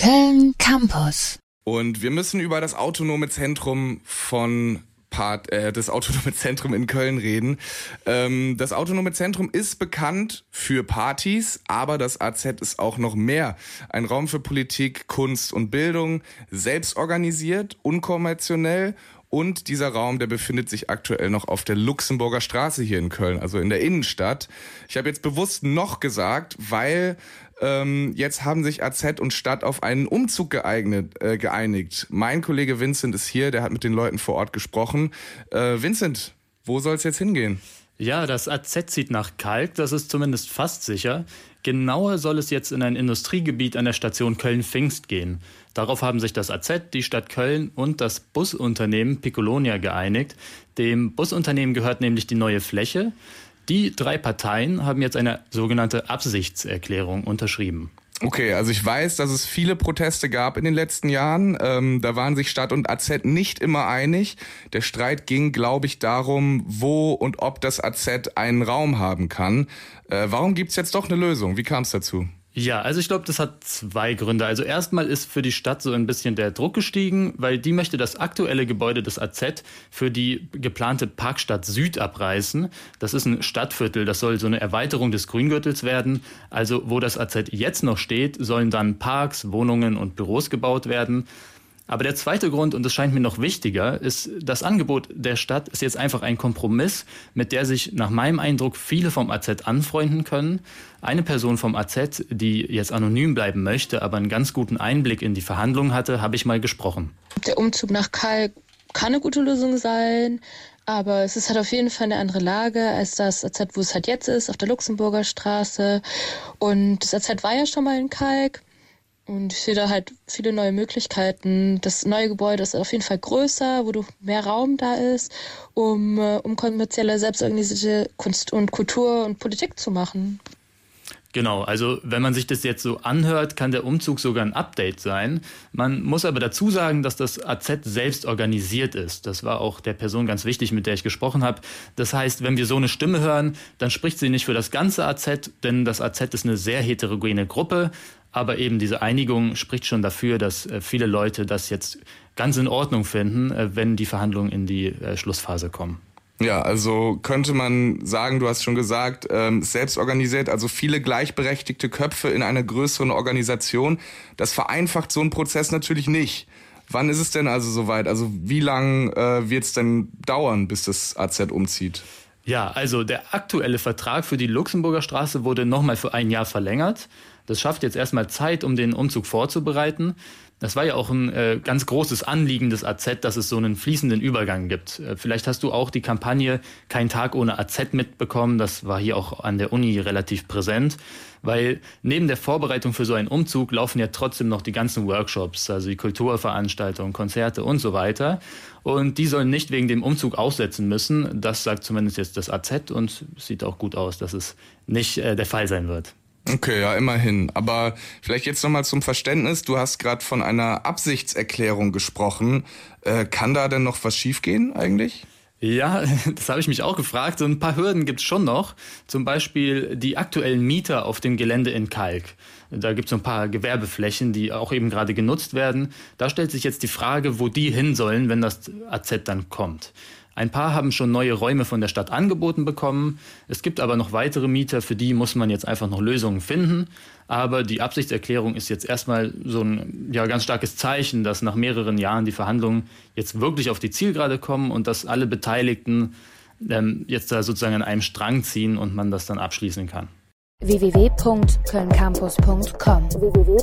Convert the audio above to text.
Köln Campus. Und wir müssen über das autonome Zentrum von Part, äh, das Autonome Zentrum in Köln reden. Ähm, das Autonome Zentrum ist bekannt für Partys, aber das AZ ist auch noch mehr. Ein Raum für Politik, Kunst und Bildung, selbst organisiert, unkonventionell und dieser Raum, der befindet sich aktuell noch auf der Luxemburger Straße hier in Köln, also in der Innenstadt. Ich habe jetzt bewusst noch gesagt, weil ähm, jetzt haben sich AZ und Stadt auf einen Umzug geeignet, äh, geeinigt. Mein Kollege Vincent ist hier, der hat mit den Leuten vor Ort gesprochen. Äh, Vincent, wo soll es jetzt hingehen? Ja, das AZ zieht nach Kalk, das ist zumindest fast sicher. Genauer soll es jetzt in ein Industriegebiet an der Station Köln-Pfingst gehen. Darauf haben sich das AZ, die Stadt Köln und das Busunternehmen Piccolonia geeinigt. Dem Busunternehmen gehört nämlich die neue Fläche. Die drei Parteien haben jetzt eine sogenannte Absichtserklärung unterschrieben. Okay, also ich weiß, dass es viele Proteste gab in den letzten Jahren. Ähm, da waren sich Stadt und AZ nicht immer einig. Der Streit ging, glaube ich, darum, wo und ob das AZ einen Raum haben kann. Äh, warum gibt's jetzt doch eine Lösung? Wie kam es dazu? Ja, also ich glaube, das hat zwei Gründe. Also erstmal ist für die Stadt so ein bisschen der Druck gestiegen, weil die möchte das aktuelle Gebäude des AZ für die geplante Parkstadt Süd abreißen. Das ist ein Stadtviertel, das soll so eine Erweiterung des Grüngürtels werden. Also wo das AZ jetzt noch steht, sollen dann Parks, Wohnungen und Büros gebaut werden. Aber der zweite Grund, und das scheint mir noch wichtiger, ist, das Angebot der Stadt ist jetzt einfach ein Kompromiss, mit der sich nach meinem Eindruck viele vom AZ anfreunden können. Eine Person vom AZ, die jetzt anonym bleiben möchte, aber einen ganz guten Einblick in die Verhandlungen hatte, habe ich mal gesprochen. Der Umzug nach Kalk kann eine gute Lösung sein, aber es ist halt auf jeden Fall eine andere Lage als das AZ, wo es halt jetzt ist, auf der Luxemburger Straße. Und das AZ war ja schon mal in Kalk. Und ich sehe da halt viele neue Möglichkeiten. Das neue Gebäude ist auf jeden Fall größer, wo du mehr Raum da ist, um, äh, um kommerzielle, selbstorganisierte Kunst und Kultur und Politik zu machen. Genau, also wenn man sich das jetzt so anhört, kann der Umzug sogar ein Update sein. Man muss aber dazu sagen, dass das AZ selbst organisiert ist. Das war auch der Person ganz wichtig, mit der ich gesprochen habe. Das heißt, wenn wir so eine Stimme hören, dann spricht sie nicht für das ganze AZ, denn das AZ ist eine sehr heterogene Gruppe. Aber eben diese Einigung spricht schon dafür, dass äh, viele Leute das jetzt ganz in Ordnung finden, äh, wenn die Verhandlungen in die äh, Schlussphase kommen. Ja, also könnte man sagen, du hast schon gesagt, ähm, selbst organisiert, also viele gleichberechtigte Köpfe in einer größeren Organisation. Das vereinfacht so einen Prozess natürlich nicht. Wann ist es denn also soweit? Also wie lang äh, wird es denn dauern, bis das AZ umzieht? Ja, also der aktuelle Vertrag für die Luxemburger Straße wurde nochmal für ein Jahr verlängert. Das schafft jetzt erstmal Zeit, um den Umzug vorzubereiten. Das war ja auch ein äh, ganz großes Anliegen des AZ, dass es so einen fließenden Übergang gibt. Äh, vielleicht hast du auch die Kampagne Kein Tag ohne AZ mitbekommen. Das war hier auch an der Uni relativ präsent, weil neben der Vorbereitung für so einen Umzug laufen ja trotzdem noch die ganzen Workshops, also die Kulturveranstaltungen, Konzerte und so weiter. Und die sollen nicht wegen dem Umzug aussetzen müssen. Das sagt zumindest jetzt das AZ und sieht auch gut aus, dass es nicht äh, der Fall sein wird. Okay, ja, immerhin. Aber vielleicht jetzt nochmal zum Verständnis. Du hast gerade von einer Absichtserklärung gesprochen. Äh, kann da denn noch was schiefgehen eigentlich? Ja, das habe ich mich auch gefragt. So ein paar Hürden gibt es schon noch. Zum Beispiel die aktuellen Mieter auf dem Gelände in Kalk. Da gibt es so ein paar Gewerbeflächen, die auch eben gerade genutzt werden. Da stellt sich jetzt die Frage, wo die hin sollen, wenn das AZ dann kommt. Ein paar haben schon neue Räume von der Stadt angeboten bekommen. Es gibt aber noch weitere Mieter, für die muss man jetzt einfach noch Lösungen finden. Aber die Absichtserklärung ist jetzt erstmal so ein ja, ganz starkes Zeichen, dass nach mehreren Jahren die Verhandlungen jetzt wirklich auf die Zielgerade kommen und dass alle Beteiligten ähm, jetzt da sozusagen an einem Strang ziehen und man das dann abschließen kann www.kölncampus.com www